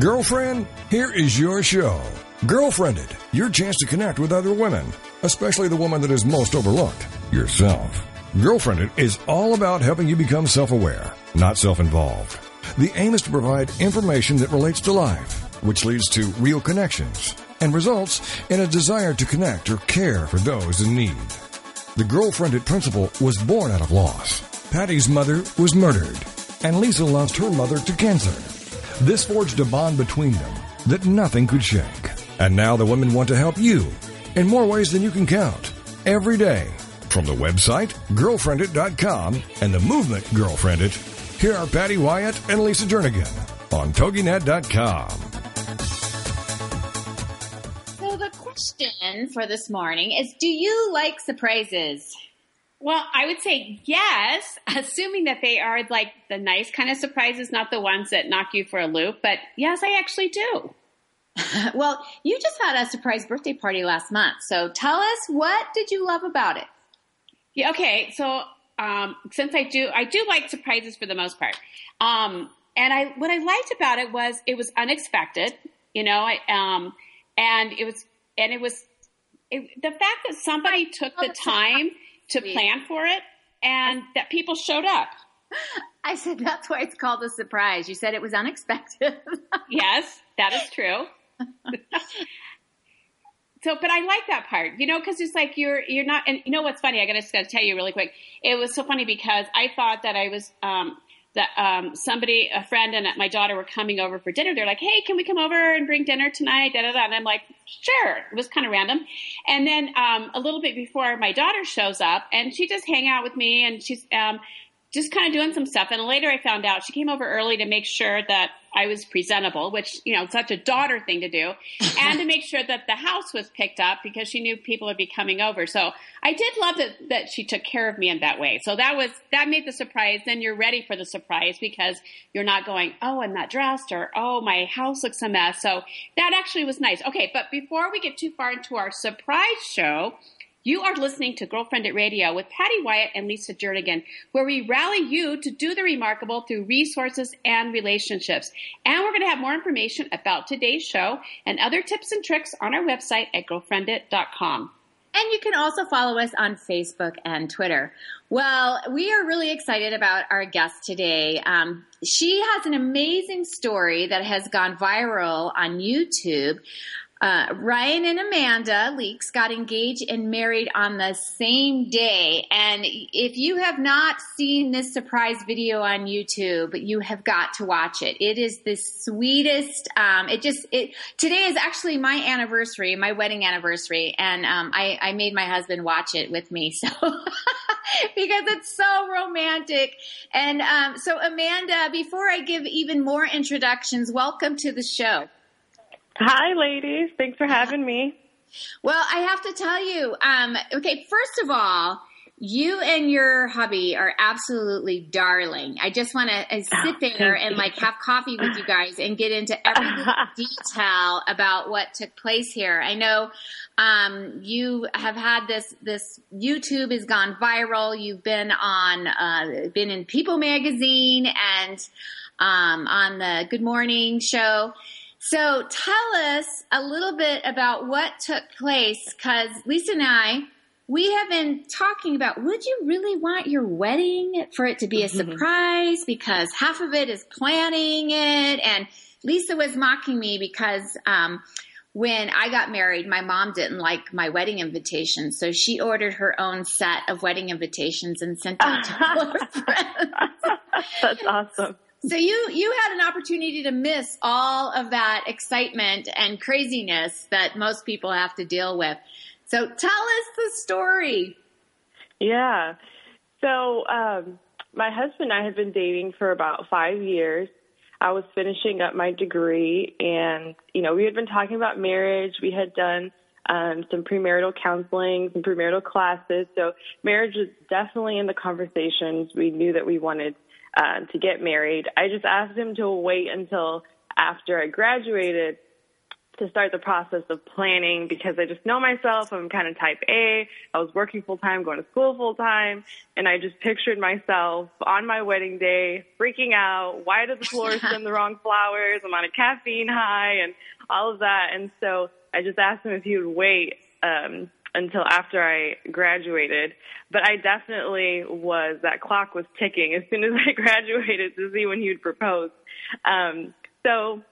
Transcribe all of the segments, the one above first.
Girlfriend, here is your show. Girlfriendit, your chance to connect with other women, especially the woman that is most overlooked, yourself. Girlfriendit is all about helping you become self aware, not self involved. The aim is to provide information that relates to life, which leads to real connections and results in a desire to connect or care for those in need. The Girlfriendit principle was born out of loss. Patty's mother was murdered, and Lisa lost her mother to cancer. This forged a bond between them that nothing could shake. And now the women want to help you in more ways than you can count. Every day. From the website, girlfriendit.com, and the movement Girlfriendit, here are Patty Wyatt and Lisa Jernigan on TogiNet.com. So the question for this morning is do you like surprises? Well, I would say yes, assuming that they are like the nice kind of surprises, not the ones that knock you for a loop. But yes, I actually do. well, you just had a surprise birthday party last month. So tell us what did you love about it? Yeah, okay. So um, since I do, I do like surprises for the most part. Um, and I, what I liked about it was it was unexpected, you know, I, um, and it was, and it was, it, the fact that somebody took the time to plan for it and that people showed up. I said that's why it's called a surprise. You said it was unexpected. yes, that is true. so, but I like that part, you know, because it's like you're you're not, and you know what's funny? I gotta just gotta tell you really quick. It was so funny because I thought that I was um, that um, somebody, a friend, and my daughter were coming over for dinner. They're like, "Hey, can we come over and bring dinner tonight?" Da da da. And I'm like, "Sure." It was kind of random. And then um, a little bit before my daughter shows up, and she just hang out with me, and she's um, just kind of doing some stuff. And later I found out she came over early to make sure that I was presentable, which, you know, such a daughter thing to do, and to make sure that the house was picked up because she knew people would be coming over. So I did love that, that she took care of me in that way. So that was, that made the surprise. Then you're ready for the surprise because you're not going, oh, I'm not dressed or, oh, my house looks a mess. So that actually was nice. Okay. But before we get too far into our surprise show, you are listening to Girlfriendit Radio with Patty Wyatt and Lisa Jernigan, where we rally you to do the remarkable through resources and relationships. And we're going to have more information about today's show and other tips and tricks on our website at girlfriendit.com. And you can also follow us on Facebook and Twitter. Well, we are really excited about our guest today. Um, she has an amazing story that has gone viral on YouTube. Uh, Ryan and Amanda Leeks got engaged and married on the same day. And if you have not seen this surprise video on YouTube, you have got to watch it. It is the sweetest. Um, it just it today is actually my anniversary, my wedding anniversary, and um, I, I made my husband watch it with me. So because it's so romantic. And um, so, Amanda, before I give even more introductions, welcome to the show. Hi, ladies. Thanks for having me. Well, I have to tell you, um, okay, first of all, you and your hubby are absolutely darling. I just want to uh, sit oh, there and like have coffee with you guys and get into every detail about what took place here. I know um, you have had this. This YouTube has gone viral. You've been on, uh, been in People Magazine and um, on the Good Morning Show. So tell us a little bit about what took place because Lisa and I, we have been talking about would you really want your wedding for it to be a mm-hmm. surprise because half of it is planning it and Lisa was mocking me because um, when I got married, my mom didn't like my wedding invitation, so she ordered her own set of wedding invitations and sent them to all her friends. That's awesome. So you you had an opportunity to miss all of that excitement and craziness that most people have to deal with. So tell us the story. Yeah. So um, my husband and I had been dating for about five years. I was finishing up my degree, and you know we had been talking about marriage. We had done um, some premarital counseling, some premarital classes. So marriage was definitely in the conversations. We knew that we wanted uh, to get married. I just asked him to wait until after I graduated to start the process of planning because I just know myself. I'm kind of type A. I was working full time, going to school full time, and I just pictured myself on my wedding day freaking out. Why did the florist send the wrong flowers? I'm on a caffeine high and all of that. And so I just asked him if he would wait um, until after I graduated. But I definitely was, that clock was ticking as soon as I graduated to see when he would propose. Um, so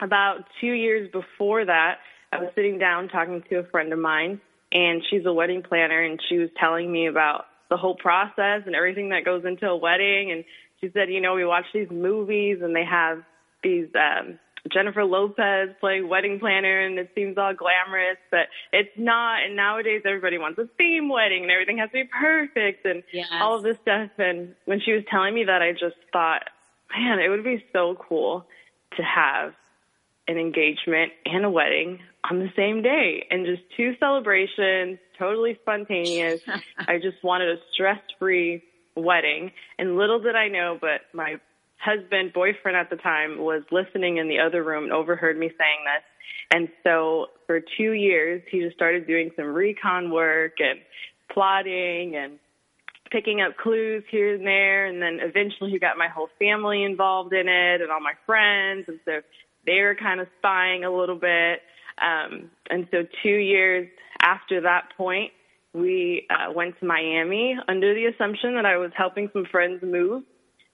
about two years before that, I was sitting down talking to a friend of mine, and she's a wedding planner, and she was telling me about the whole process and everything that goes into a wedding. And she said, you know, we watch these movies, and they have these um, Jennifer Lopez playing wedding planner, and it seems all glamorous, but it's not. And nowadays, everybody wants a theme wedding, and everything has to be perfect, and yes. all of this stuff. And when she was telling me that, I just thought, man, it would be so cool to have an engagement and a wedding on the same day and just two celebrations, totally spontaneous. I just wanted a stress free wedding. And little did I know, but my husband, boyfriend at the time, was listening in the other room and overheard me saying this. And so for two years, he just started doing some recon work and plotting and picking up clues here and there. And then eventually he got my whole family involved in it and all my friends. And so they were kind of spying a little bit. Um, and so two years after that point, we uh, went to Miami under the assumption that I was helping some friends move.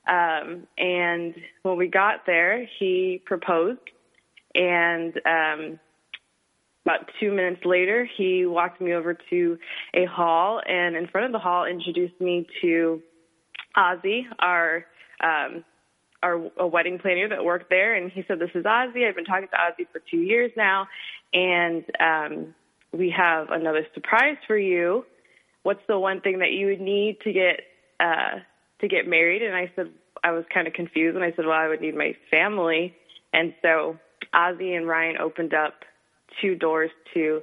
Um, and when we got there, he proposed. And um, about two minutes later, he walked me over to a hall, and in front of the hall, introduced me to Ozzy, our um, our a wedding planner that worked there, and he said, "This is Ozzy. I've been talking to Ozzy for two years now, and um, we have another surprise for you. What's the one thing that you would need to get uh, to get married?" And I said, I was kind of confused, and I said, "Well, I would need my family." And so Ozzy and Ryan opened up two doors to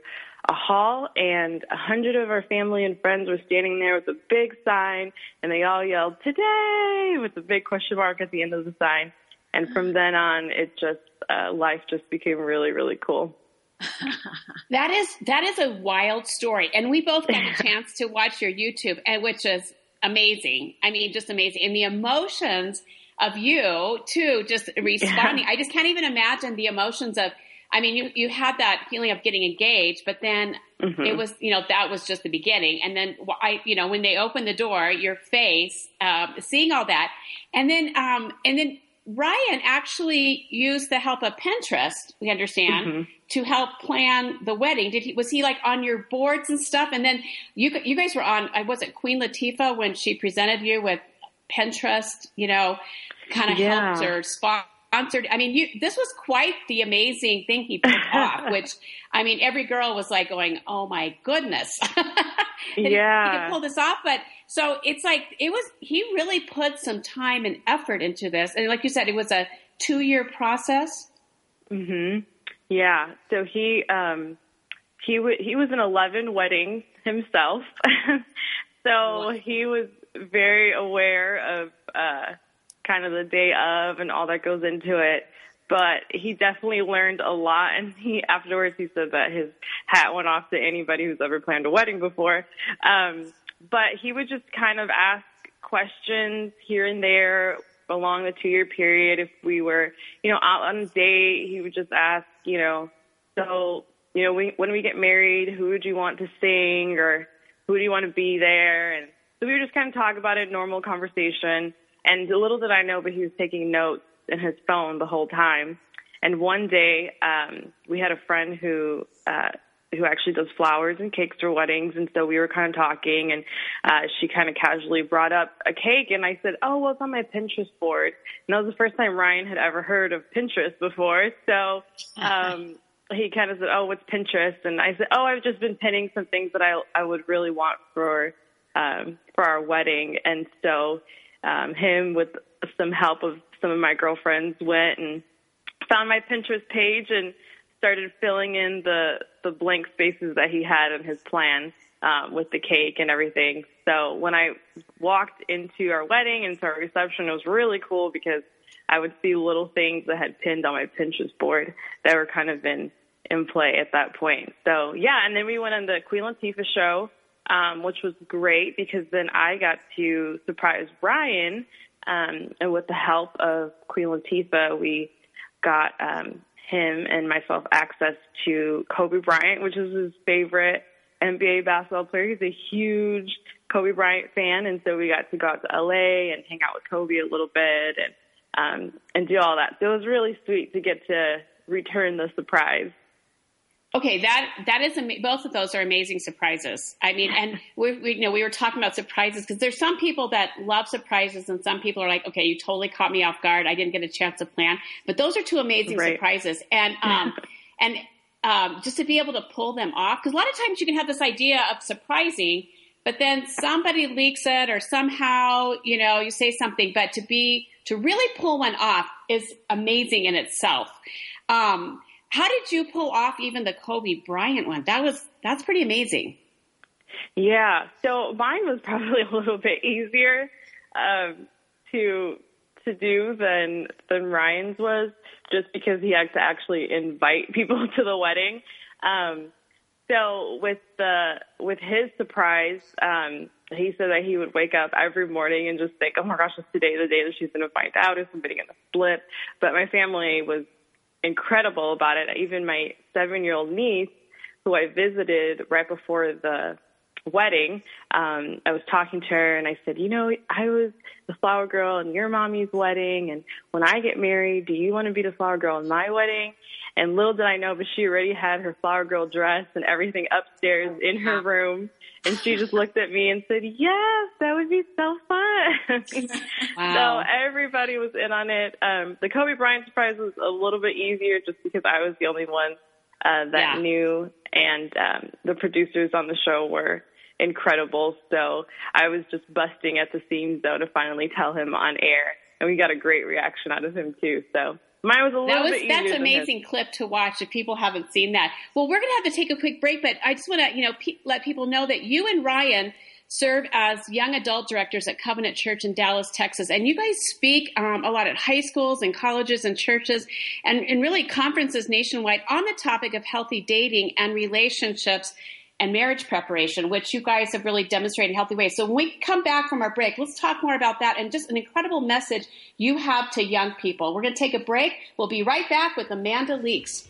a hall, and a hundred of our family and friends were standing there with a big sign, and they all yelled "Today!" with a big question mark at the end of the sign. And from then on, it just uh, life just became really, really cool. that is that is a wild story, and we both got a chance to watch your YouTube, and which is amazing. I mean, just amazing, and the emotions of you too, just responding. Yeah. I just can't even imagine the emotions of I mean, you, you had that feeling of getting engaged, but then mm-hmm. it was, you know, that was just the beginning. And then I, you know, when they opened the door, your face, um, seeing all that. And then, um, and then Ryan actually used the help of Pinterest, we understand, mm-hmm. to help plan the wedding. Did he, was he like on your boards and stuff? And then you, you guys were on, I was it Queen Latifah when she presented you with Pinterest, you know, kind of yeah. helped or sponsored. I mean, you, this was quite the amazing thing he pulled off, which, I mean, every girl was like going, oh my goodness. yeah. He, he could pull this off. But so it's like, it was, he really put some time and effort into this. And like you said, it was a two year process. hmm Yeah. So he, um, he, w- he was in 11 weddings himself. so he was very aware of, uh, kind of the day of and all that goes into it. But he definitely learned a lot, and he afterwards he said that his hat went off to anybody who's ever planned a wedding before. Um, but he would just kind of ask questions here and there along the two year period. If we were, you know, out on a date, he would just ask, you know, so, you know, we, when we get married, who would you want to sing or who do you want to be there? And so we would just kind of talk about it, normal conversation. And little did I know, but he was taking notes in his phone the whole time. And one day, um, we had a friend who, uh, who actually does flowers and cakes for weddings. And so we were kind of talking and, uh, she kind of casually brought up a cake and I said, Oh, well, it's on my Pinterest board. And that was the first time Ryan had ever heard of Pinterest before. So, um, he kind of said, Oh, what's Pinterest? And I said, Oh, I've just been pinning some things that I, I would really want for, um, for our wedding. And so, um, him with some help of some of my girlfriends went and found my Pinterest page and started filling in the the blank spaces that he had in his plan um, with the cake and everything. So when I walked into our wedding and to our reception, it was really cool because I would see little things that had pinned on my Pinterest board that were kind of in in play at that point. So yeah, and then we went on the Queen Latifah show, um, which was great because then I got to surprise Ryan, um, and with the help of Queen Latifah, we got um, him and myself access to Kobe Bryant, which is his favorite NBA basketball player. He's a huge Kobe Bryant fan, and so we got to go out to LA and hang out with Kobe a little bit and um, and do all that. So it was really sweet to get to return the surprise. Okay, that that is both of those are amazing surprises. I mean, and we, we you know we were talking about surprises because there's some people that love surprises, and some people are like, okay, you totally caught me off guard. I didn't get a chance to plan. But those are two amazing right. surprises, and um, and um, just to be able to pull them off because a lot of times you can have this idea of surprising, but then somebody leaks it or somehow you know you say something, but to be to really pull one off is amazing in itself. Um, how did you pull off even the Kobe Bryant one? That was that's pretty amazing. Yeah, so mine was probably a little bit easier um, to to do than than Ryan's was, just because he had to actually invite people to the wedding. Um, so with the with his surprise, um, he said that he would wake up every morning and just think, "Oh my gosh, it's today the day that she's going to find out. Is somebody going to split?" But my family was incredible about it. Even my seven year old niece, who I visited right before the wedding, um, I was talking to her and I said, you know, I was the flower girl in your mommy's wedding. And when I get married, do you want to be the flower girl in my wedding? And little did I know, but she already had her flower girl dress and everything upstairs in her room. And she just looked at me and said, yes, that would be so fun. wow. So everybody was in on it. Um, the Kobe Bryant surprise was a little bit easier just because I was the only one uh, that yeah. knew. And um, the producers on the show were incredible. So I was just busting at the seams though to finally tell him on air. And we got a great reaction out of him too. So Mine was a little that was, bit That's an amazing clip to watch if people haven't seen that. Well, we're going to have to take a quick break, but I just want to, you know, pe- let people know that you and Ryan serve as young adult directors at Covenant Church in Dallas, Texas. And you guys speak um, a lot at high schools and colleges and churches and, and really conferences nationwide on the topic of healthy dating and relationships and marriage preparation, which you guys have really demonstrated in healthy ways. So when we come back from our break, let's talk more about that and just an incredible message you have to young people. We're going to take a break. We'll be right back with Amanda Leaks.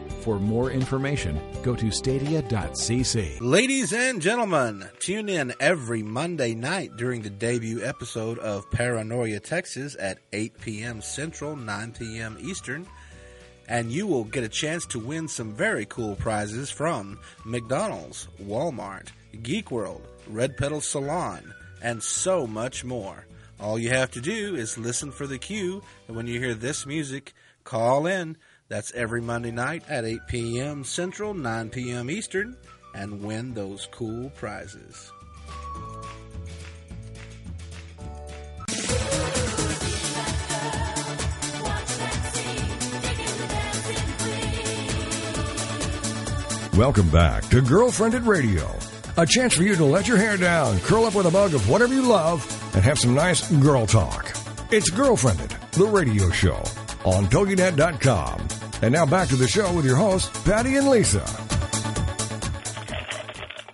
For more information, go to stadia.cc. Ladies and gentlemen, tune in every Monday night during the debut episode of Paranoia, Texas at 8 p.m. Central, 9 p.m. Eastern, and you will get a chance to win some very cool prizes from McDonald's, Walmart, Geek World, Red Pedal Salon, and so much more. All you have to do is listen for the cue, and when you hear this music, call in that's every Monday night at 8 p.m. Central, 9 p.m. Eastern, and win those cool prizes. Welcome back to Girlfriendit Radio. A chance for you to let your hair down, curl up with a mug of whatever you love, and have some nice girl talk. It's Girlfriendit, the radio show on TogiNet.com. And now back to the show with your hosts, Patty and Lisa.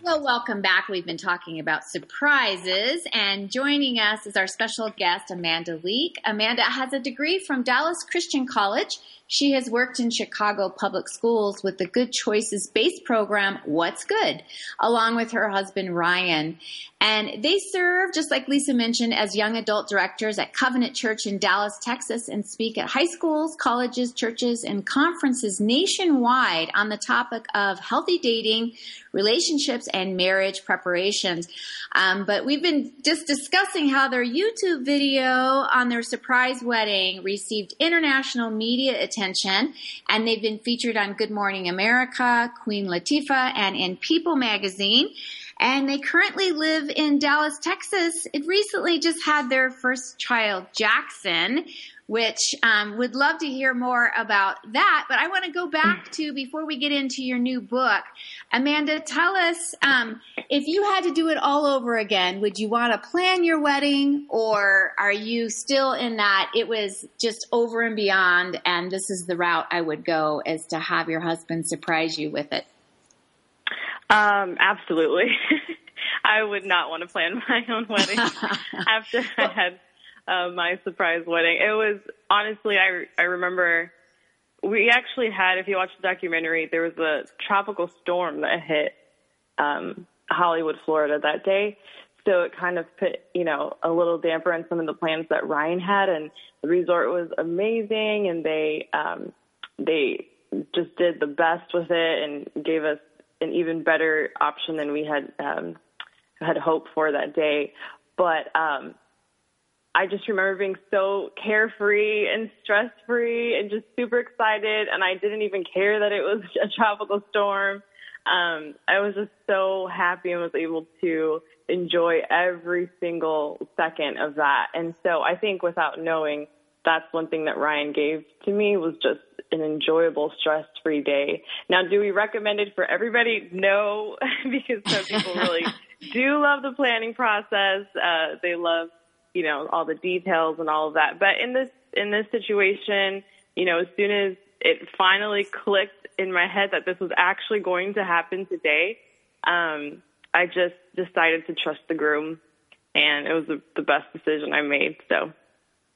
Well, welcome back. We've been talking about surprises, and joining us is our special guest, Amanda Leake. Amanda has a degree from Dallas Christian College. She has worked in Chicago public schools with the Good Choices base program, What's Good, along with her husband, Ryan. And they serve, just like Lisa mentioned, as young adult directors at Covenant Church in Dallas, Texas, and speak at high schools, colleges, churches, and conferences nationwide on the topic of healthy dating, relationships, and marriage preparations. Um, but we've been just discussing how their YouTube video on their surprise wedding received international media attention, and they've been featured on Good Morning America, Queen Latifah, and in People magazine and they currently live in Dallas, Texas. It recently just had their first child, Jackson, which um, would love to hear more about that. But I want to go back to before we get into your new book, Amanda. Tell us um, if you had to do it all over again, would you want to plan your wedding, or are you still in that it was just over and beyond, and this is the route I would go, is to have your husband surprise you with it? Um, absolutely. I would not want to plan my own wedding after I had uh, my surprise wedding. It was honestly, I I remember we actually had. If you watch the documentary, there was a tropical storm that hit um, Hollywood, Florida that day. So it kind of put, you know, a little damper on some of the plans that Ryan had, and the resort was amazing, and they um, they just did the best with it and gave us an even better option than we had um, had hoped for that day. But um, I just remember being so carefree and stress free and just super excited. And I didn't even care that it was a tropical storm. Um, I was just so happy and was able to enjoy every single second of that. And so I think without knowing, that's one thing that Ryan gave to me was just an enjoyable, stress free day. Now, do we recommend it for everybody? No, because some people really do love the planning process. Uh, they love you know, all the details and all of that. But in this in this situation, you know, as soon as it finally clicked in my head that this was actually going to happen today, um, I just decided to trust the groom, and it was the, the best decision I made. So.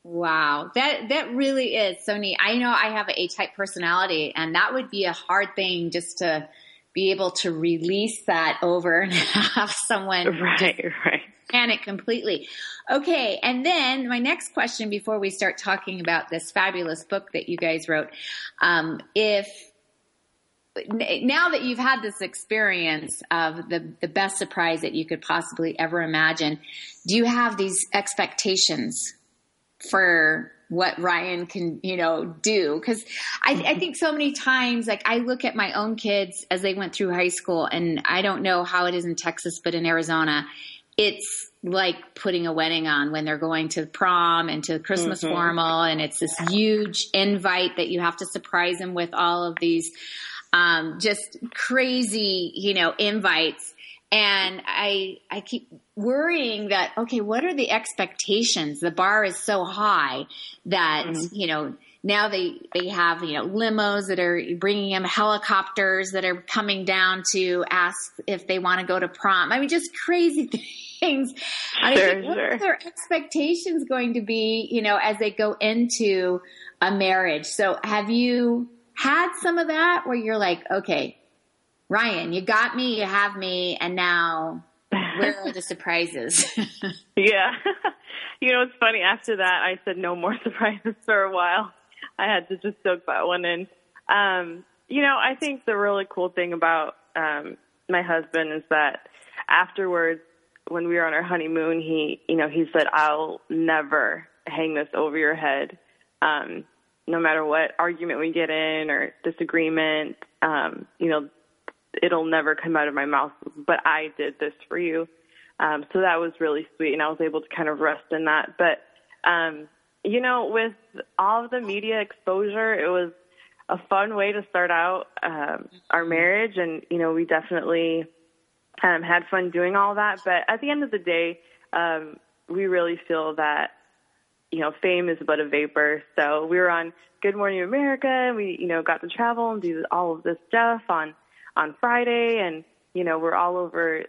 Wow, that that really is so neat. I know I have an A-type personality, and that would be a hard thing just to be able to release that over and have someone right, right panic completely. Okay, and then my next question before we start talking about this fabulous book that you guys wrote, um, if now that you've had this experience of the the best surprise that you could possibly ever imagine, do you have these expectations for what Ryan can, you know, do. Cause I, I, think so many times, like I look at my own kids as they went through high school and I don't know how it is in Texas, but in Arizona, it's like putting a wedding on when they're going to prom and to Christmas mm-hmm. formal, and it's this huge invite that you have to surprise them with all of these um, just crazy, you know, invites. And I I keep worrying that okay, what are the expectations? The bar is so high that mm-hmm. you know now they they have you know limos that are bringing them helicopters that are coming down to ask if they want to go to prom. I mean, just crazy things. I sure, think, what sure. are their expectations going to be? You know, as they go into a marriage. So, have you had some of that where you're like, okay, Ryan, you got me, you have me, and now where are the surprises? yeah. you know, it's funny. After that, I said no more surprises for a while. I had to just soak that one in. Um, you know, I think the really cool thing about um, my husband is that afterwards, when we were on our honeymoon, he, you know, he said, "I'll never hang this over your head, um, no matter what argument we get in or disagreement. Um, you know, it'll never come out of my mouth. But I did this for you." Um, so that was really sweet, and I was able to kind of rest in that. But um, you know, with all of the media exposure, it was a fun way to start out um, our marriage, and you know, we definitely um, had fun doing all that. But at the end of the day, um, we really feel that you know, fame is but a vapor. So we were on Good Morning America, and we you know got to travel and do all of this stuff on on Friday, and you know, we're all over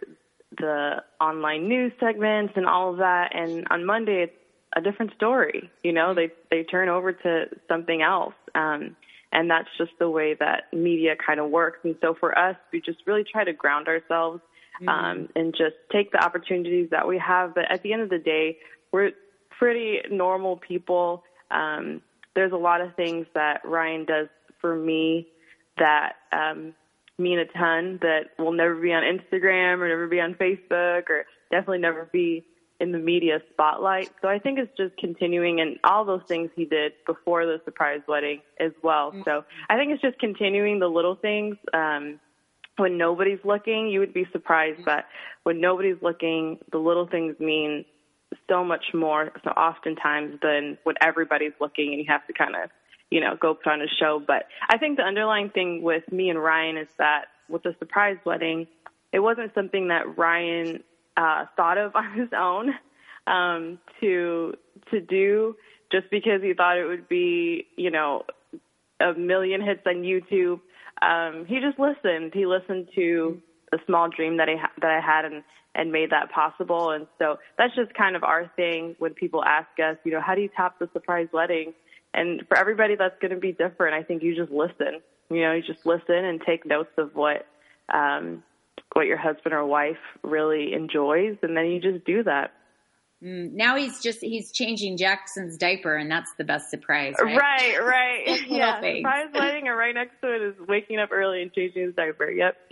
the online news segments and all of that. And on Monday, it's a different story. You know, they they turn over to something else. Um, and that's just the way that media kind of works. And so for us, we just really try to ground ourselves um, mm-hmm. and just take the opportunities that we have. But at the end of the day, we're pretty normal people. Um, there's a lot of things that Ryan does for me that um, mean a ton that will never be on Instagram or never be on Facebook or definitely never be in the media spotlight. So I think it's just continuing and all those things he did before the surprise wedding as well. Mm-hmm. So I think it's just continuing the little things. Um, when nobody's looking, you would be surprised, but when nobody's looking, the little things mean so much more so oftentimes than when everybody's looking and you have to kind of you know, go put on a show. But I think the underlying thing with me and Ryan is that with the surprise wedding, it wasn't something that Ryan uh, thought of on his own um, to to do just because he thought it would be, you know, a million hits on YouTube. Um, he just listened. He listened to the small dream that I ha- that I had and and made that possible. And so that's just kind of our thing when people ask us, you know, how do you top the surprise wedding? And for everybody, that's going to be different. I think you just listen. You know, you just listen and take notes of what um, what your husband or wife really enjoys, and then you just do that. Mm, now he's just he's changing Jackson's diaper, and that's the best surprise. Right, right. right. yeah, surprise wedding, and right next to it is waking up early and changing his diaper. Yep.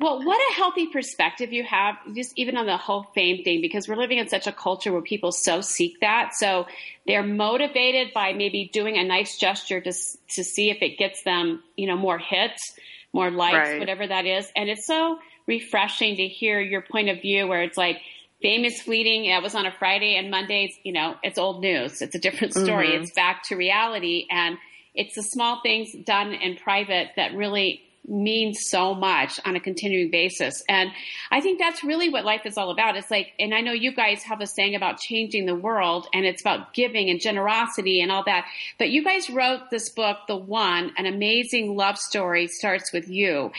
well, what a healthy perspective you have, just even on the whole fame thing, because we're living in such a culture where people so seek that. So they're motivated by maybe doing a nice gesture to to see if it gets them, you know, more hits, more likes, right. whatever that is, and it's so refreshing to hear your point of view where it's like fame is fleeting. That was on a Friday and Mondays, you know, it's old news. It's a different story. Mm-hmm. It's back to reality. And it's the small things done in private that really mean so much on a continuing basis. And I think that's really what life is all about. It's like, and I know you guys have a saying about changing the world and it's about giving and generosity and all that. But you guys wrote this book, The One, an amazing love story starts with you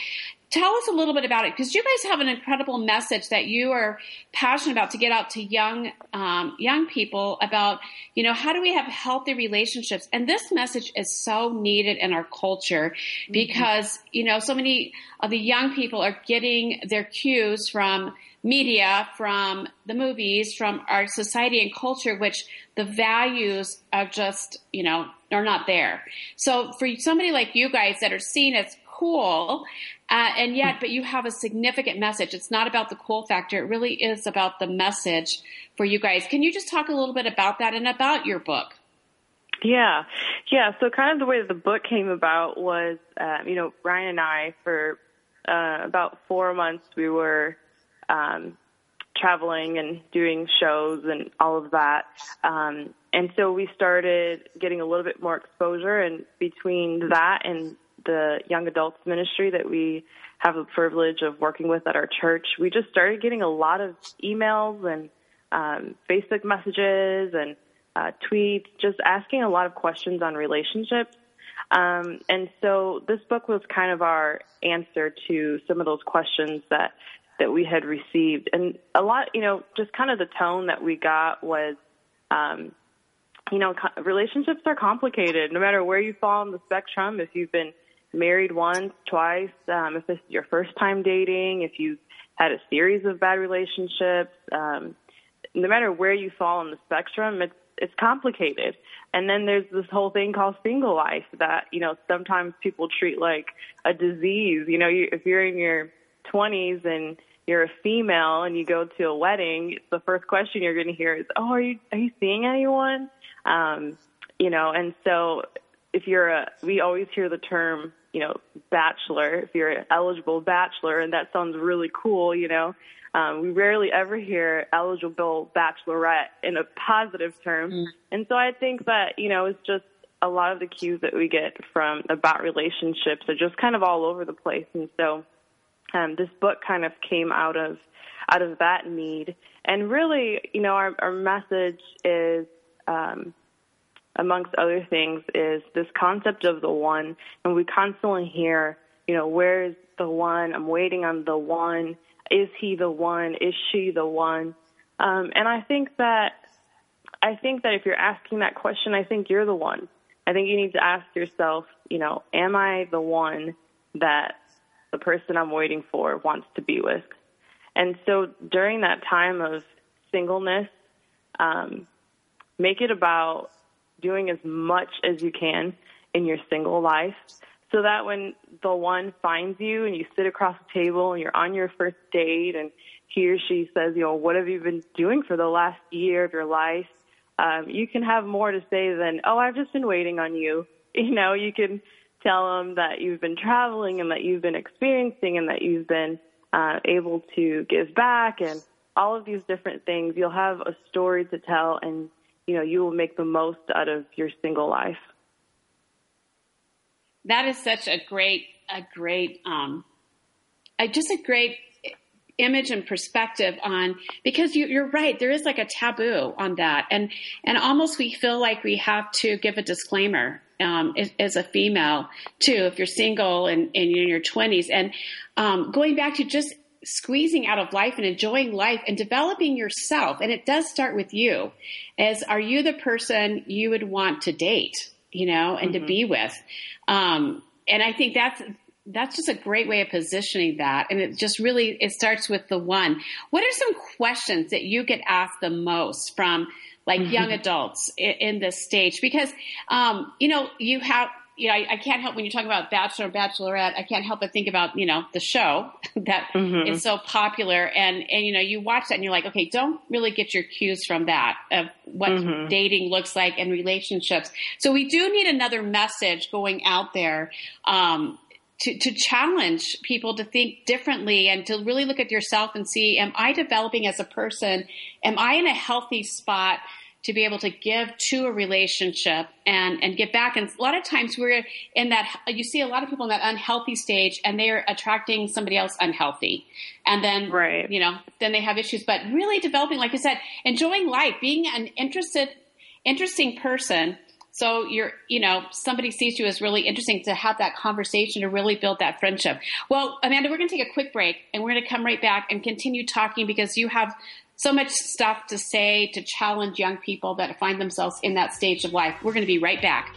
tell us a little bit about it because you guys have an incredible message that you are passionate about to get out to young um, young people about you know how do we have healthy relationships and this message is so needed in our culture mm-hmm. because mm-hmm. you know so many of the young people are getting their cues from media from the movies from our society and culture which the values are just you know are not there so for somebody like you guys that are seen as cool. Uh, and yet, but you have a significant message. It's not about the cool factor. It really is about the message for you guys. Can you just talk a little bit about that and about your book? Yeah, yeah. So, kind of the way that the book came about was, uh, you know, Ryan and I, for uh, about four months, we were um, traveling and doing shows and all of that. Um, and so we started getting a little bit more exposure, and between that and the young adults ministry that we have the privilege of working with at our church, we just started getting a lot of emails and um, Facebook messages and uh, tweets, just asking a lot of questions on relationships. Um, and so this book was kind of our answer to some of those questions that that we had received, and a lot, you know, just kind of the tone that we got was. Um, you know, relationships are complicated. No matter where you fall on the spectrum, if you've been married once, twice, um, if this is your first time dating, if you've had a series of bad relationships, um, no matter where you fall on the spectrum, it's it's complicated. And then there's this whole thing called single life that you know sometimes people treat like a disease. You know, you, if you're in your 20s and you're a female and you go to a wedding, the first question you're going to hear is, "Oh, are you are you seeing anyone?" Um, you know, and so if you're a, we always hear the term, you know, bachelor, if you're an eligible bachelor, and that sounds really cool, you know. Um, we rarely ever hear eligible bachelorette in a positive term. Mm. And so I think that, you know, it's just a lot of the cues that we get from about relationships are just kind of all over the place. And so um, this book kind of came out of out of that need. And really, you know, our, our message is um, amongst other things, is this concept of the one. And we constantly hear you know, where's the one? I'm waiting on the one. Is he the one? Is she the one? Um, and I think that I think that if you're asking that question, I think you're the one. I think you need to ask yourself, you know, am I the one that the person I'm waiting for wants to be with? And so during that time of singleness, um, make it about doing as much as you can in your single life so that when the one finds you and you sit across the table and you're on your first date and he or she says, you know, what have you been doing for the last year of your life? Um, you can have more to say than, oh, I've just been waiting on you. You know, you can tell them that you've been traveling and that you've been experiencing and that you've been uh, able to give back and all of these different things. You'll have a story to tell and, you know, you will make the most out of your single life. That is such a great, a great, um, a, just a great image and perspective on because you, are right there is like a taboo on that and and almost we feel like we have to give a disclaimer um, as, as, a female too if you're single and, and you're in your 20s and um, going back to just squeezing out of life and enjoying life and developing yourself and it does start with you as are you the person you would want to date you know and mm-hmm. to be with um, and I think that's that's just a great way of positioning that. And it just really it starts with the one. What are some questions that you get asked the most from like mm-hmm. young adults in, in, this stage? Because um, you know you have you know, I, I, can't help when you talk about Bachelor, Bachelorette, I can't help but think about, you know, the show that mm-hmm. is so popular. And, and, you know, you watch that and you're like, okay, don't really get your cues from that of what mm-hmm. dating looks like and relationships. So we do need another message going out there, um, to, to challenge people to think differently and to really look at yourself and see, am I developing as a person? Am I in a healthy spot? To be able to give to a relationship and and get back. And a lot of times we're in that. You see a lot of people in that unhealthy stage, and they are attracting somebody else unhealthy, and then right. you know then they have issues. But really developing, like you said, enjoying life, being an interested, interesting person. So you're, you know, somebody sees you as really interesting to have that conversation to really build that friendship. Well, Amanda, we're going to take a quick break and we're going to come right back and continue talking because you have so much stuff to say to challenge young people that find themselves in that stage of life. We're going to be right back.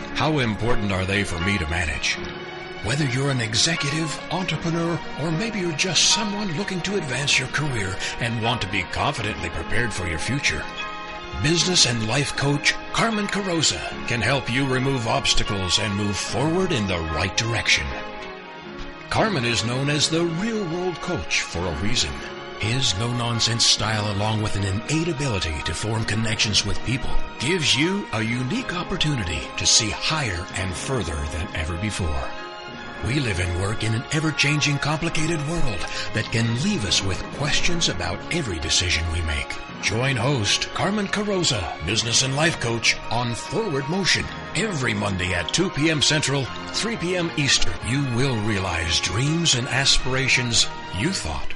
How important are they for me to manage? Whether you're an executive, entrepreneur, or maybe you're just someone looking to advance your career and want to be confidently prepared for your future, business and life coach Carmen Carosa can help you remove obstacles and move forward in the right direction. Carmen is known as the real world coach for a reason. His no nonsense style, along with an innate ability to form connections with people, gives you a unique opportunity to see higher and further than ever before. We live and work in an ever changing, complicated world that can leave us with questions about every decision we make. Join host Carmen Carosa, business and life coach, on Forward Motion every Monday at 2 p.m. Central, 3 p.m. Eastern. You will realize dreams and aspirations you thought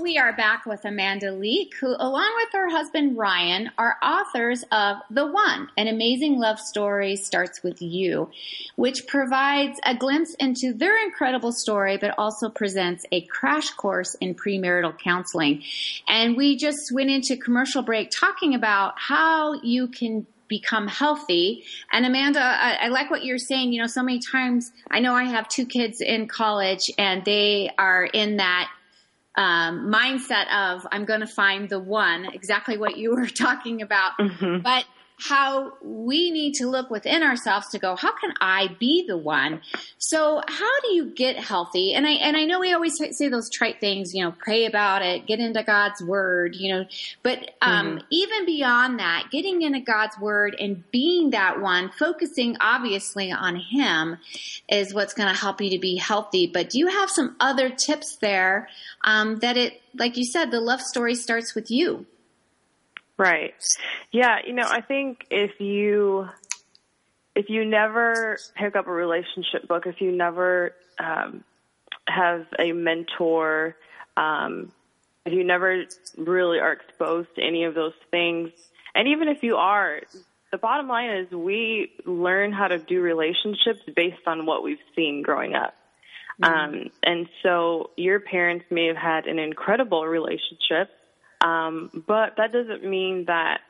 We are back with Amanda Leak, who, along with her husband Ryan, are authors of The One, an amazing love story starts with you, which provides a glimpse into their incredible story, but also presents a crash course in premarital counseling. And we just went into commercial break talking about how you can become healthy. And Amanda, I, I, like what you're saying. You know, so many times I know I have two kids in college and they are in that um, mindset of I'm going to find the one, exactly what you were talking about. Mm-hmm. But how we need to look within ourselves to go, how can I be the one? So how do you get healthy? And I, and I know we always say those trite things, you know, pray about it, get into God's word, you know, but, um, mm-hmm. even beyond that, getting into God's word and being that one, focusing obviously on him is what's going to help you to be healthy. But do you have some other tips there, um, that it, like you said, the love story starts with you? Right. Yeah, you know, I think if you if you never pick up a relationship book, if you never um, have a mentor, um, if you never really are exposed to any of those things, and even if you are, the bottom line is we learn how to do relationships based on what we've seen growing up. Mm-hmm. Um, and so your parents may have had an incredible relationship um, but that doesn't mean that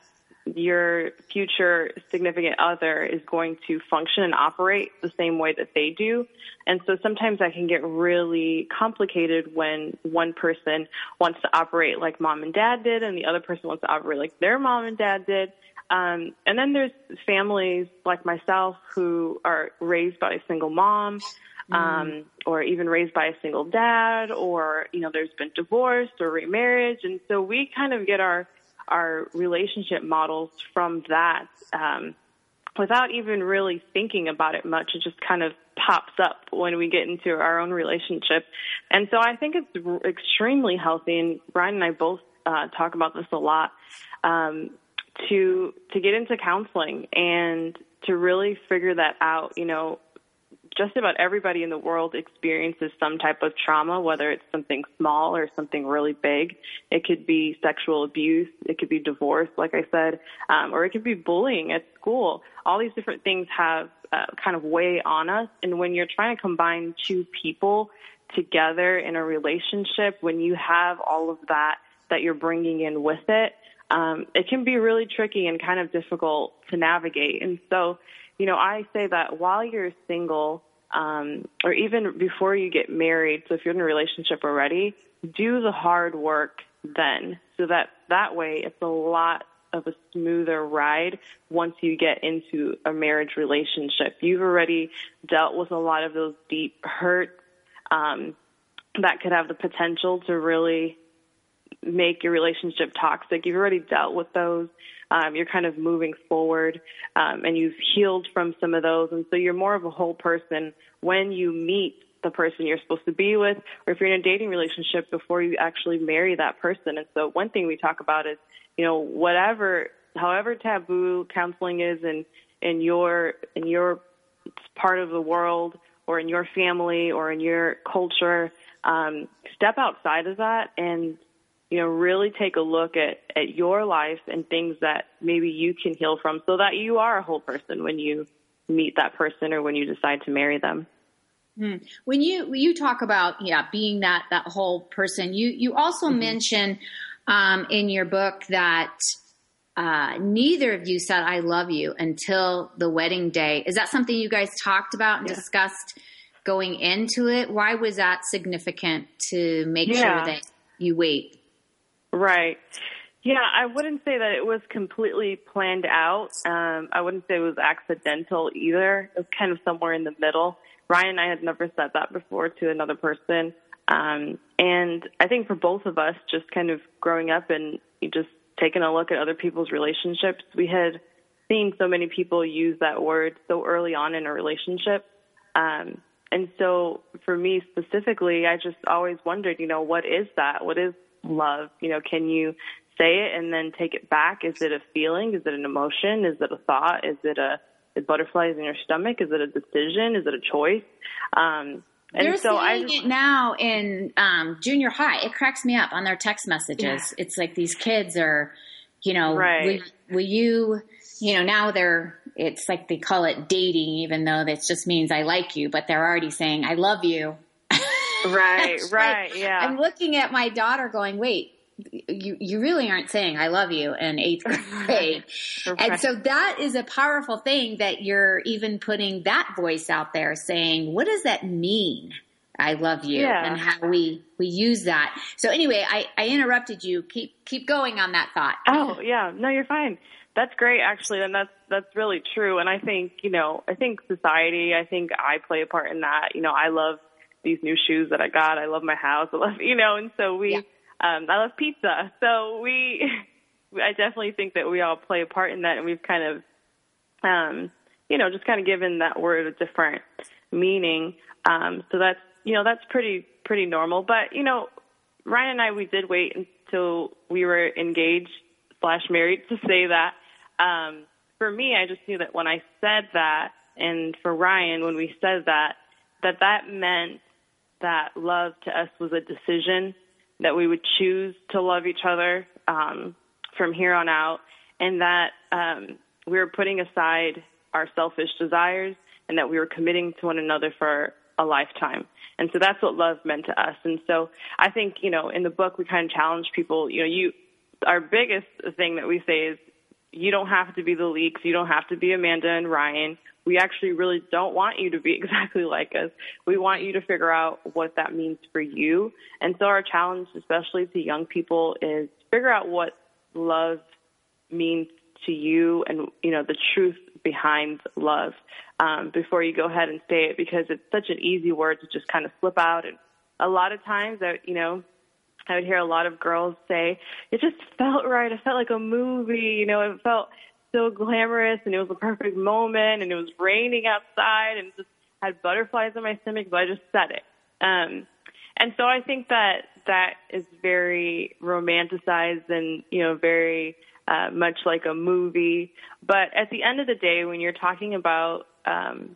your future significant other is going to function and operate the same way that they do. And so sometimes that can get really complicated when one person wants to operate like mom and dad did and the other person wants to operate like their mom and dad did. Um, and then there's families like myself who are raised by a single mom Mm. um, or even raised by a single dad, or you know, there's been divorce or remarriage, and so we kind of get our our relationship models from that um, without even really thinking about it much. It just kind of pops up when we get into our own relationship, and so I think it's extremely healthy. And Ryan and I both uh, talk about this a lot. Um, to to get into counseling and to really figure that out, you know, just about everybody in the world experiences some type of trauma, whether it's something small or something really big. It could be sexual abuse, it could be divorce, like I said, um, or it could be bullying at school. All these different things have uh, kind of weigh on us. And when you're trying to combine two people together in a relationship, when you have all of that that you're bringing in with it, um, it can be really tricky and kind of difficult to navigate. And so, you know, I say that while you're single, um, or even before you get married, so if you're in a relationship already, do the hard work then, so that that way it's a lot of a smoother ride once you get into a marriage relationship. You've already dealt with a lot of those deep hurts um, that could have the potential to really make your relationship toxic. You've already dealt with those. Um, you're kind of moving forward, um, and you've healed from some of those, and so you're more of a whole person when you meet the person you're supposed to be with, or if you're in a dating relationship before you actually marry that person. And so, one thing we talk about is, you know, whatever, however taboo counseling is in in your in your part of the world, or in your family, or in your culture, um, step outside of that and you know, really take a look at, at your life and things that maybe you can heal from so that you are a whole person when you meet that person or when you decide to marry them. Hmm. When you when you talk about yeah being that that whole person, you you also mm-hmm. mention um, in your book that uh, neither of you said "I love you" until the wedding day. Is that something you guys talked about and yeah. discussed going into it? Why was that significant to make yeah. sure that you wait? Right. Yeah, I wouldn't say that it was completely planned out. Um, I wouldn't say it was accidental either. It was kind of somewhere in the middle. Ryan and I had never said that before to another person. Um, and I think for both of us, just kind of growing up and just taking a look at other people's relationships, we had seen so many people use that word so early on in a relationship. Um, and so for me specifically, I just always wondered, you know, what is that? What is love? You know, can you say it and then take it back? Is it a feeling? Is it an emotion? Is it a thought? Is it a is butterflies in your stomach? Is it a decision? Is it a choice? Um, and They're so I just, it now in um, junior high. It cracks me up on their text messages. It's like these kids are, you know, Right. will, will you, you know, now they're, it's like they call it dating, even though that just means I like you, but they're already saying I love you. Right, It's like, right, yeah. I'm looking at my daughter going, wait, you, you really aren't saying I love you in eighth grade. And so that is a powerful thing that you're even putting that voice out there saying, what does that mean? I love you Yeah. and how we, we use that. So anyway, I, I interrupted you. Keep, keep going on that thought. Oh yeah, no, you're fine. That's great, actually, and that's that's really true. And I think you know, I think society, I think I play a part in that. You know, I love these new shoes that I got. I love my house. I love you know, and so we, Yeah. um, I love pizza. So we, I definitely think that we all play a part in that, and we've kind of, um, you know, just kind of given that word a different meaning. Um, so that's you know, that's pretty pretty normal. But you know, Ryan and I, we did wait until we were engaged slash married to say that. Um, for me, I just knew that when I said that, and for Ryan, when we said that, that that meant that love to us was a decision that we would choose to love each other um, from here on out, and that um, we were putting aside our selfish desires, and that we were committing to one another for a lifetime. And so that's what love meant to us. And so I think, you know, in the book, we kind of challenge people, you know, you, our biggest thing that we say is you don't have to be the Leaks. You don't have to be Amanda and Ryan. We actually really don't want you to be exactly like us. We want you to figure out what that means for you. And so our challenge, especially to young people, is figure out what love means to you and, you know, the truth behind love um, before you go ahead and say it because it's such an easy word to just kind of slip out. And a lot of times, that you know, I would hear a lot of girls say, it just felt right. It felt like a movie. You know, it felt so glamorous and it was a perfect moment and it was raining outside and just had butterflies in my stomach, but I just said it. Um, and so I think that that is very romanticized and, you know, very uh, much like a movie. But at the end of the day, when you're talking about um,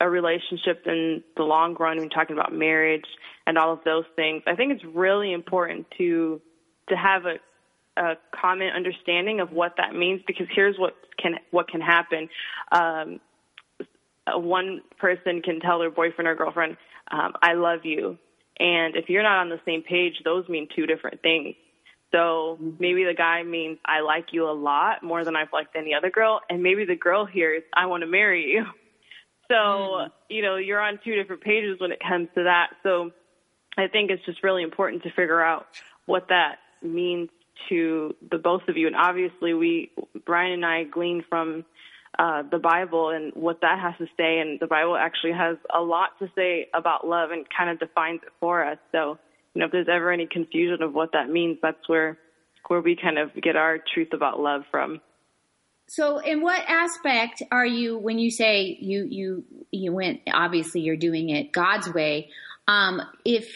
a relationship in the long run, when you're talking about marriage and all of those things, I think it's really important to to have a a common understanding of what that means because here's what can what can happen. Um, one person can tell their boyfriend or girlfriend, um, "I love you," and if you're not on the same page, those mean two different things. So maybe the guy means I like you a lot more than I've liked any other girl, and maybe the girl hears I want to marry you. So you know you're on two different pages when it comes to that. So I think it's just really important to figure out what that means to the both of you. And obviously, we Ryan and I glean from uh, the Bible and what that has to say. And the Bible actually has a lot to say about love and kind of defines it for us. So you know, if there's ever any confusion of what that means, that's where where we kind of get our truth about love from. So, in what aspect are you when you say you you you went? Obviously, you're doing it God's way. Um, if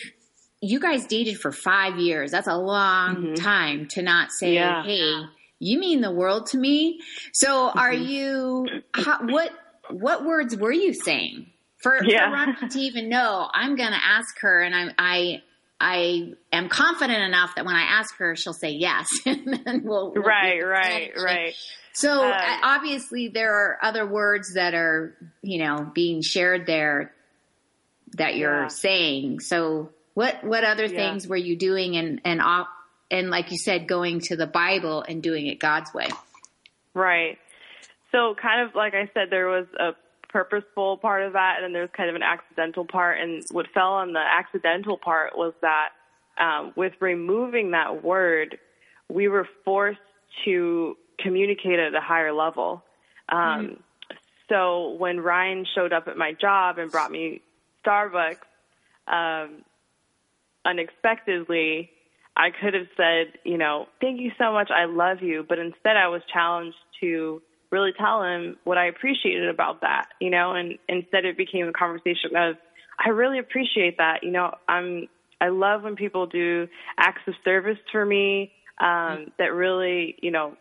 you guys dated for five years, that's a long time to not say, Yeah. "Hey, you mean the world to me." So, are Mm-hmm. you? How, what what words were you saying for, Yeah. for Ronnie to even know? I'm going to ask her, and I I I am confident enough that when I ask her, she'll say yes, and then we'll, we'll Right, right, right. so Um, uh, obviously there are other words that are, you know, being shared there that you're Yeah. saying. So what what other Yeah. things were you doing and and and like you said going to the Bible and doing it God's way? Right. So kind of like I said, there was a purposeful part of that, and then there's kind of an accidental part. And what fell on the accidental part was that um, with removing that word, we were forced to communicate at a higher level. Um, So when Ryan showed up at my job and brought me Starbucks, um, unexpectedly, I could have said, you know, thank you so much, I love you. But instead, I was challenged to really tell him what I appreciated about that, you know, and instead it became a conversation of, I really appreciate that. You know, I'm I love when people do acts of service for me um, mm-hmm. that really, you know,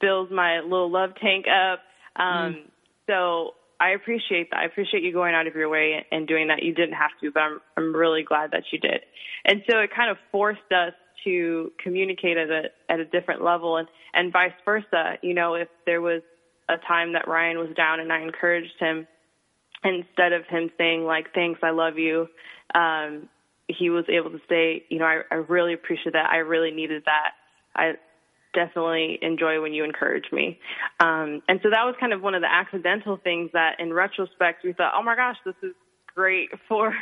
fills my little love tank up. Um, mm-hmm. So I appreciate that. I appreciate you going out of your way and doing that. You didn't have to, but I'm I'm really glad that you did. And so it kind of forced us to communicate at a at a different level and and vice versa. You know, if there was a time that Ryan was down and I encouraged him, instead of him saying like thanks, I love you, um, he was able to say, you know, I, I really appreciate that. I really needed that. I definitely enjoy when you encourage me. Um, and so that was kind of one of the accidental things that in retrospect we thought, oh my gosh, this is great for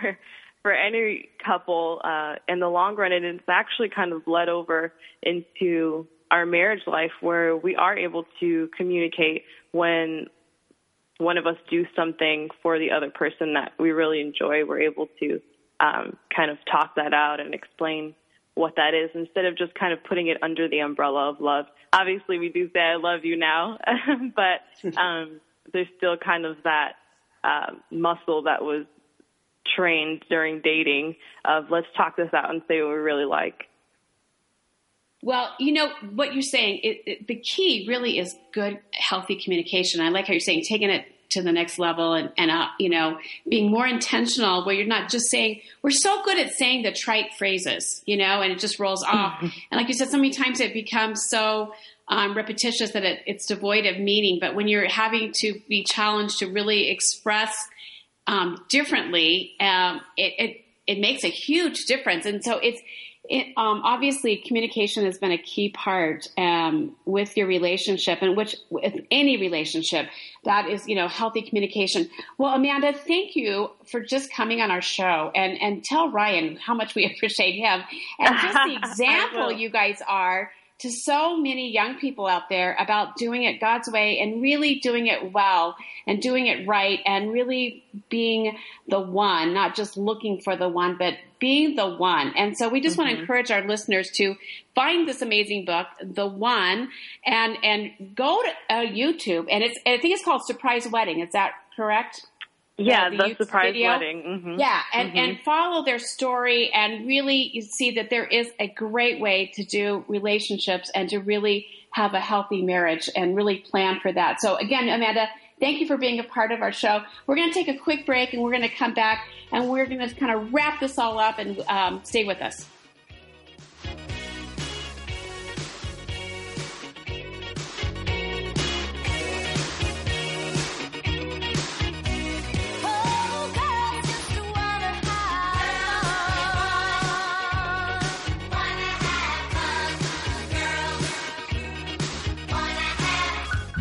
for any couple uh, in the long run. And it's actually kind of bled over into our marriage life where we are able to communicate when one of us do something for the other person that we really enjoy. We're able to um, kind of talk that out and explain what that is instead of just kind of putting it under the umbrella of love. Obviously, we do say I love you now, but um, there's still kind of that uh, muscle that was trained during dating of let's talk this out and say what we really like. Well, you know what you're saying. It, it, the key really is good, healthy communication. I like how you're saying taking it to the next level and, and uh, you know being more intentional where you're not just saying we're so good at saying the trite phrases you know and it just rolls off. Mm-hmm. and like you said so many times it becomes so um, repetitious that it, it's devoid of meaning. But when you're having to be challenged to really express um, differently um, it, it it makes a huge difference. And so it's it, um, obviously, communication has been a key part um, with your relationship, and which with any relationship, that is, you know, healthy communication. Well, Amanda, thank you for just coming on our show, and and tell Ryan how much we appreciate him, and just the example you guys are to so many young people out there about doing it God's way and really doing it well and doing it right and really being the one, not just looking for the one, but being the one. And so we just mm-hmm. want to encourage our listeners to find this amazing book, The One, and and go to uh, YouTube and it's I think it's called Surprise Wedding. Is that correct? Yeah, the, the surprise video. wedding. Mm-hmm. Yeah, and mm-hmm. and follow their story and really you see that there is a great way to do relationships and to really have a healthy marriage and really plan for that. So again, Amanda, thank you for being a part of our show. We're going to take a quick break and we're going to come back and we're going to kind of wrap this all up and um, stay with us.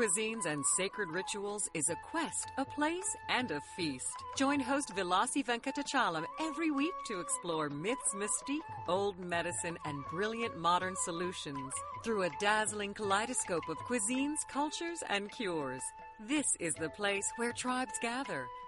Cuisines and Sacred Rituals is a quest, a place, and a feast. Join host Vilasi Venkatachalam every week to explore myths, mystique, old medicine, and brilliant modern solutions through a dazzling kaleidoscope of cuisines, cultures, and cures. This is the place where tribes gather,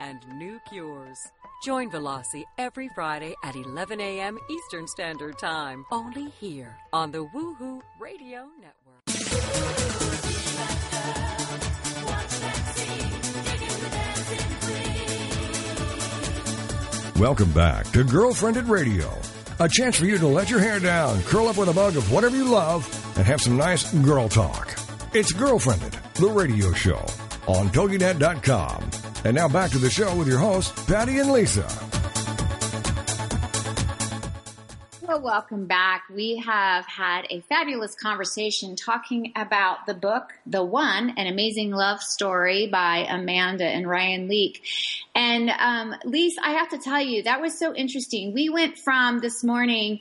and new cures. Join Velasi every Friday at 11 a.m. Eastern Standard Time, only here on the Woohoo Radio Network. Welcome back to Girlfriendit Radio, a chance for you to let your hair down, curl up with a mug of whatever you love, and have some nice girl talk. It's Girlfriendit, the radio show on TogiNet.com. And now back to the show with your hosts, Patty and Lisa. Well, welcome back. We have had a fabulous conversation talking about the book, The One, An Amazing Love Story by Amanda and Ryan Leak. And, um, I have to tell you, that was so interesting. We went from this morning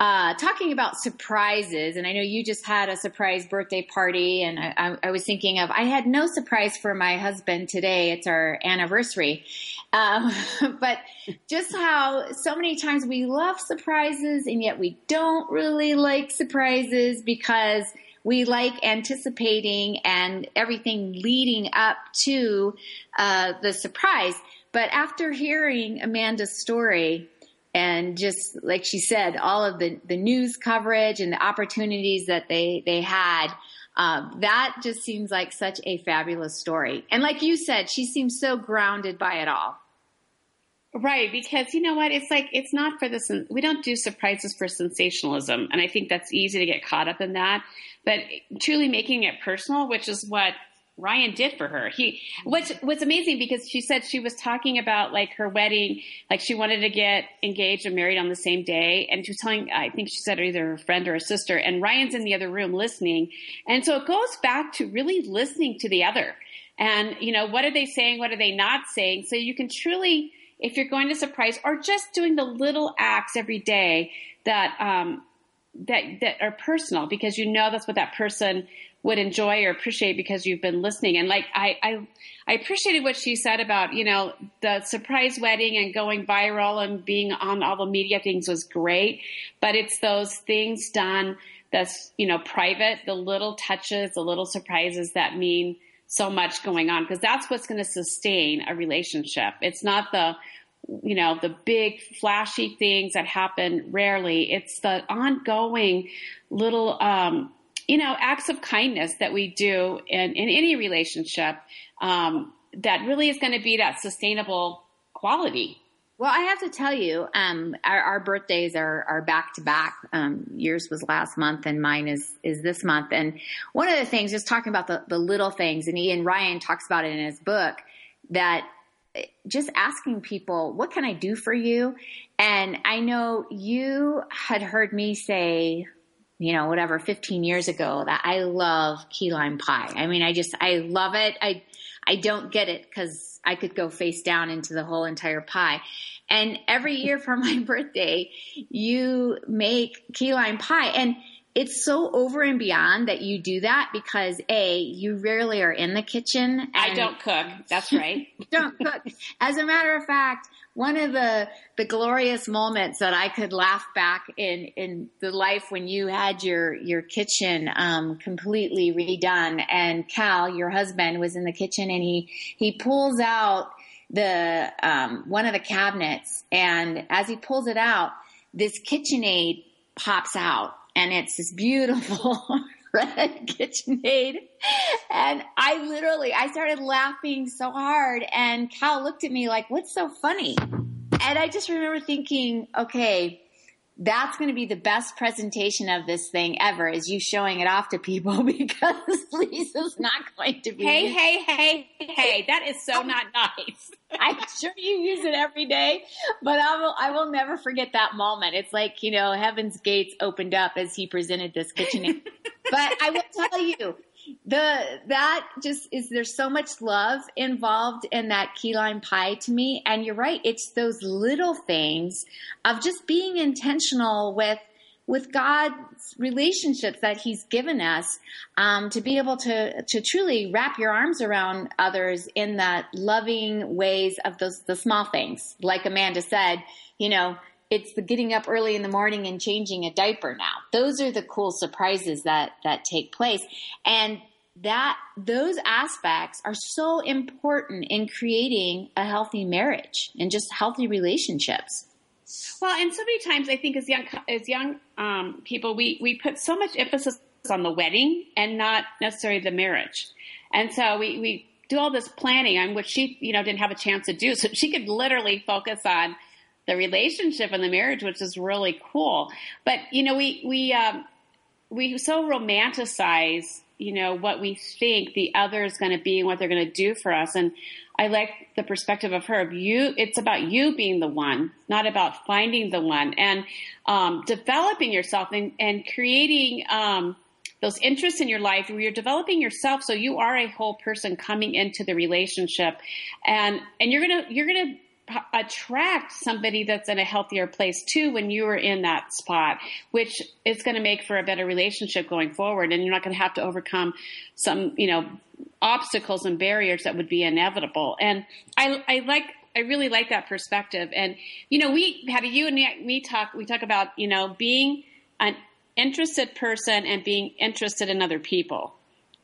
uh, talking about surprises, and I know you just had a surprise birthday party, and I, I, I, was thinking of I had no surprise for my husband today. It's our anniversary, um, but just how so many times we love surprises, and yet we don't really like surprises because we like anticipating and everything leading up to uh, the surprise. But after hearing Amanda's story, and just like she said, all of the, the news coverage and the opportunities that they, they had, uh, that just seems like such a fabulous story. And like you said, she seems so grounded by it all. Right, because you know what? It's like it's not for this. We don't do surprises for sensationalism, and I think that's easy to get caught up in that. But truly making it personal, which is what Ryan did for her. He what's what's amazing because she said she was talking about like her wedding, like she wanted to get engaged and married on the same day, and she was telling I think she said either a friend or a sister, and Ryan's in the other room listening, and so it goes back to really listening to the other, and you know what are they saying, what are they not saying, so you can truly, if you're going to surprise or just doing the little acts every day that um, that that are personal because you know that's what that person would enjoy or appreciate because you've been listening. And like I, I, I appreciated what she said about you know the surprise wedding and going viral and being on all the media things was great, but it's those things done that's you know private, the little touches, the little surprises that mean so much going on because that's what's going to sustain a relationship. It's not the you know the big flashy things that happen rarely. It's the ongoing little um, you know, acts of kindness that we do in, in any relationship um, that really is going to be that sustainable quality. Well, I have to tell you, um, our, our, birthdays are, are back to back. Um, yours was last month, and mine is is this month. And one of the things, just talking about the, the little things, and Ian Ryan talks about it in his book, that just asking people, "What can I do for you?" And I know you had heard me say you know, whatever, 15 years ago that I love key lime pie. I mean, I just, I love it. I, I don't get it because I could go face down into the whole entire pie. And every year for my birthday, you make key lime pie. And it's so over and beyond that you do that because a you rarely are in the kitchen. I don't cook. That's right. don't cook. As a matter of fact, one of the the glorious moments that I could laugh back in in the life when you had your your kitchen um, completely redone, and Cal, your husband, was in the kitchen, and he he pulls out the um, one of the cabinets, and as he pulls it out, this KitchenAid pops out and it's this beautiful red KitchenAid. And I literally, I started laughing so hard and Cal looked at me like, what's so funny? And I just remember thinking, okay, that's going to be the best presentation of this thing ever is you showing it off to people because Lisa's not going to be. Hey, hey, hey, hey, that is so not nice. I'm sure you use it every day, but I will, I will never forget that moment. It's like, you know, heaven's gates opened up as he presented this kitchen. but I will tell you, the that just is there's so much love involved in that key lime pie to me and you're right it's those little things of just being intentional with with God's relationships that He's given us um, to be able to to truly wrap your arms around others in that loving ways of those the small things. Like Amanda said, you know, it's the getting up early in the morning and changing a diaper now. Those are the cool surprises that that take place, and that those aspects are so important in creating a healthy marriage and just healthy relationships. Well, and so many times I think as young as young um, people, we we put so much emphasis on the wedding and not necessarily the marriage, and so we we do all this planning on which she you know didn't have a chance to do, so she could literally focus on the relationship and the marriage, which is really cool. But you know, we we um, we so romanticize you know what we think the other is going to be and what they're going to do for us, and I like the perspective of her. Of you, it's about you being the one, not about finding the one, and um, developing yourself and, and creating um, those interests in your life where you're developing yourself, so you are a whole person coming into the relationship, and and you're gonna you're gonna attract somebody that's in a healthier place too when you are in that spot, which is going to make for a better relationship going forward. And you're not going to have to overcome some, you know, obstacles and barriers that would be inevitable. And I, I like, I really like that perspective. And, you know, we had a, you and me talk, we talk about, you know, being an interested person and being interested in other people.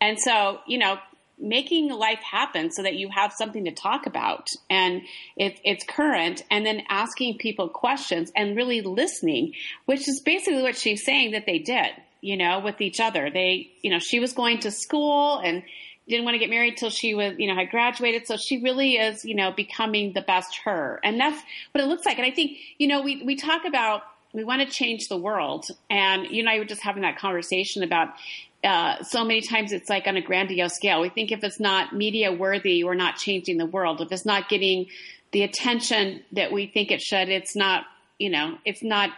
And so, you know, making life happen so that you have something to talk about and it, it's current and then asking people questions and really listening, which is basically what she's saying that they did, you know, with each other. They, you know, she was going to school and didn't want to get married till she was, you know, had graduated. So she really is, you know, becoming the best her. And that's what it looks like. And I think, you know, we, we talk about we want to change the world. And you and I were just having that conversation about uh, so many times it's like on a grandiose scale. We think if it's not media worthy, we're not changing the world. If it's not getting the attention that we think it should, it's not, you know, it's not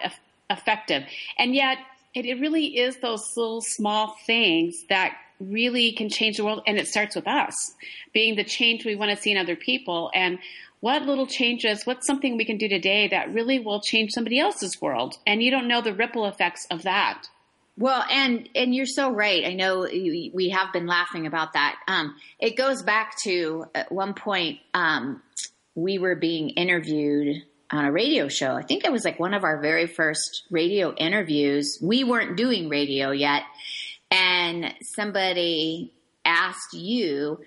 effective. And yet it, it really is those little small things that really can change the world. And it starts with us being the change we want to see in other people. And what little changes, what's something we can do today that really will change somebody else's world? And you don't know the ripple effects of that. Well, and and you're so right. I know we have been laughing about that. Um, it goes back to at one point um, we were being interviewed on a radio show. I think it was like one of our very first radio interviews. We weren't doing radio yet, and somebody asked you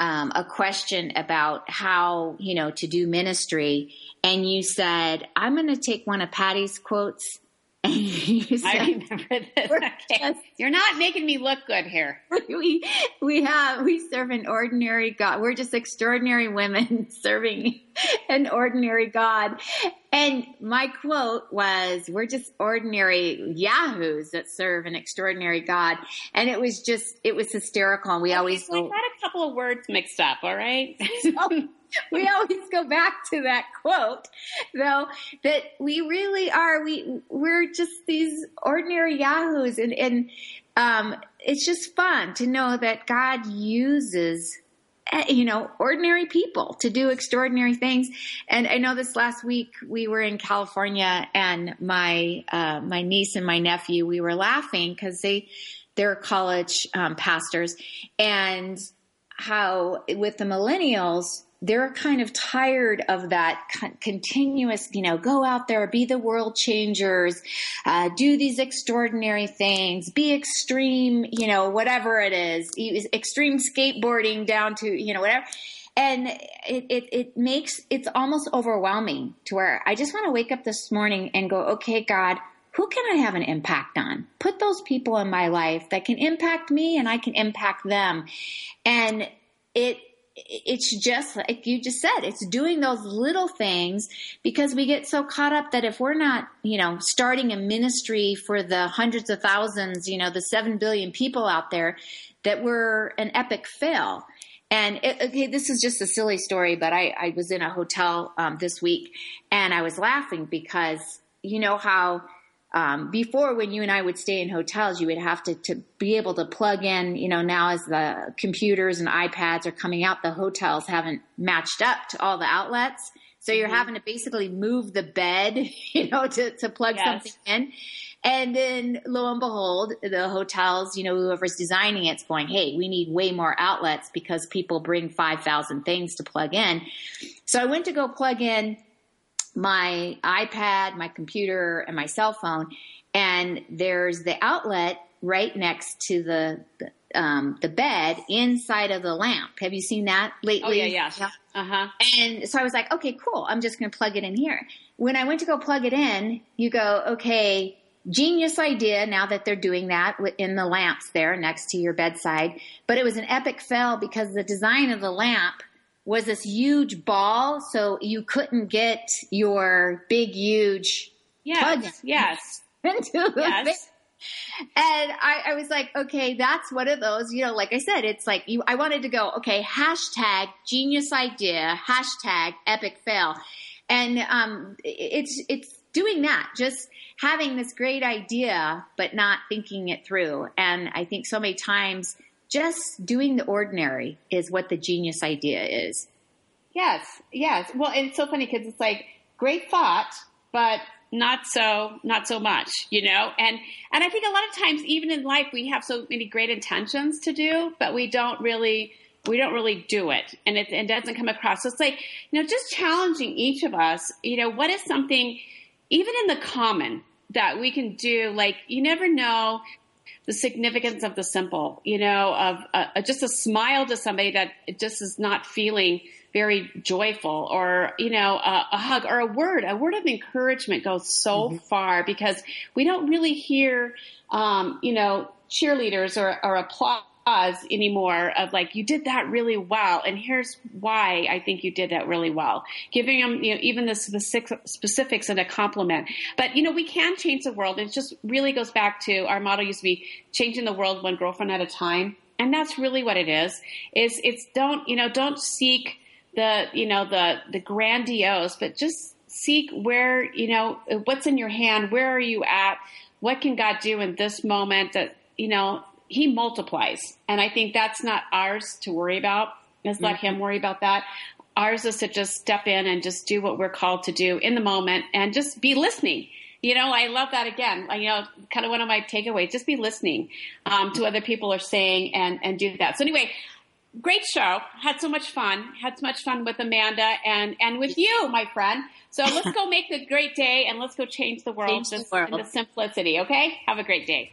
um, a question about how you know to do ministry, and you said, "I'm going to take one of Patty's quotes I remember this. Okay. You're not making me look good here. We we have we serve an ordinary God. We're just extraordinary women serving an ordinary God. And my quote was, "We're just ordinary yahoos that serve an extraordinary God." And it was just it was hysterical. And we okay, always so we got a couple of words mixed up. All right. we always go back to that quote, though, that we really are, we, we're just these ordinary yahoos and, and, um, it's just fun to know that God uses eh, you know, ordinary people to do extraordinary things. And I know this last week we were in California and my, uh, my niece and my nephew, we were laughing because they, they're college um, pastors and how with the millennials, they're kind of tired of that continuous, you know, go out there, be the world changers, uh, do these extraordinary things, be extreme, you know, whatever it is, extreme skateboarding down to, you know, whatever. And it, it, it makes, it's almost overwhelming to where I just want to wake up this morning and go, okay, God, who can I have an impact on? Put those people in my life that can impact me and I can impact them. And it, it's just like you just said, it's doing those little things because we get so caught up that if we're not, you know, starting a ministry for the hundreds of thousands, you know, the seven billion people out there, that we're an epic fail. And it, okay, this is just a silly story, but I, I was in a hotel um, this week and I was laughing because you know how um, before when you and I would stay in hotels, you would have to, to be able to plug in, you know, now as the computers and iPads are coming out, the hotels haven't matched up to all the outlets. So you're Mm-hmm. having to basically move the bed, you know, to, to plug Yes. something in. And then lo and behold, the hotels, you know, whoever's designing it's going, Hey, we need way more outlets because people bring 5,000 things to plug in. So I went to go plug in my iPad, my computer, and my cell phone, and there's the outlet right next to the the, um, the bed inside of the lamp. Have you seen that lately? Oh yeah, yeah. Uh huh. And so I was like, okay, cool. I'm just going to plug it in here. When I went to go plug it in, you go, okay, genius idea now that they're doing that in the lamps there next to your bedside. But it was an epic fail because the design of the lamp was this huge ball. So you couldn't get your big, huge Yes. Yes. into Yes. And I, I was like, okay, that's one of those, you know, like I said, it's like you, I wanted to go, okay, hashtag genius idea, hashtag epic fail. And, um, it's, it's doing that, just having this great idea, but not thinking it through. And I think so many times just doing the ordinary is what the genius idea is. Yes, yes. Well, and it's so funny because it's like great thought, but not so not so much, you know. And and I think a lot of times, even in life, we have so many great intentions to do, but we don't really we don't really do it, and it, it doesn't come across. So it's like you know, just challenging each of us. You know, what is something even in the common that we can do? Like you never know the significance of the simple, you know, of uh, just a smile to somebody that just is not feeling very joyful or, you know, a, a hug or a word, a word of encouragement goes so far because we don't really hear, um, you know, cheerleaders or, or applause anymore of like, you did that really well. And here's why I think you did that really well. Giving them, you know, even the specific, specifics and a compliment. But, you know, we can change the world. It just really goes back to our motto used to be changing the world one girlfriend at a time. And that's really what it is, is it's don't, you know, don't seek the, you know, the, the grandiose, but just seek where, you know, what's in your hand. Where are you at? What can God do in this moment that, you know, he multiplies. And I think that's not ours to worry about. Let's let him worry about that. Ours is to just step in and just do what we're called to do in the moment and just be listening. You know, I love that again. You know, kind of one of my takeaways. Just be listening um, to what other people are saying and and do that. So anyway, great show. Had so much fun. Had so much fun with Amanda and and with you, my friend. So let's go make a great day and let's go change the world, Change the world. in the simplicity. Okay, have a great day.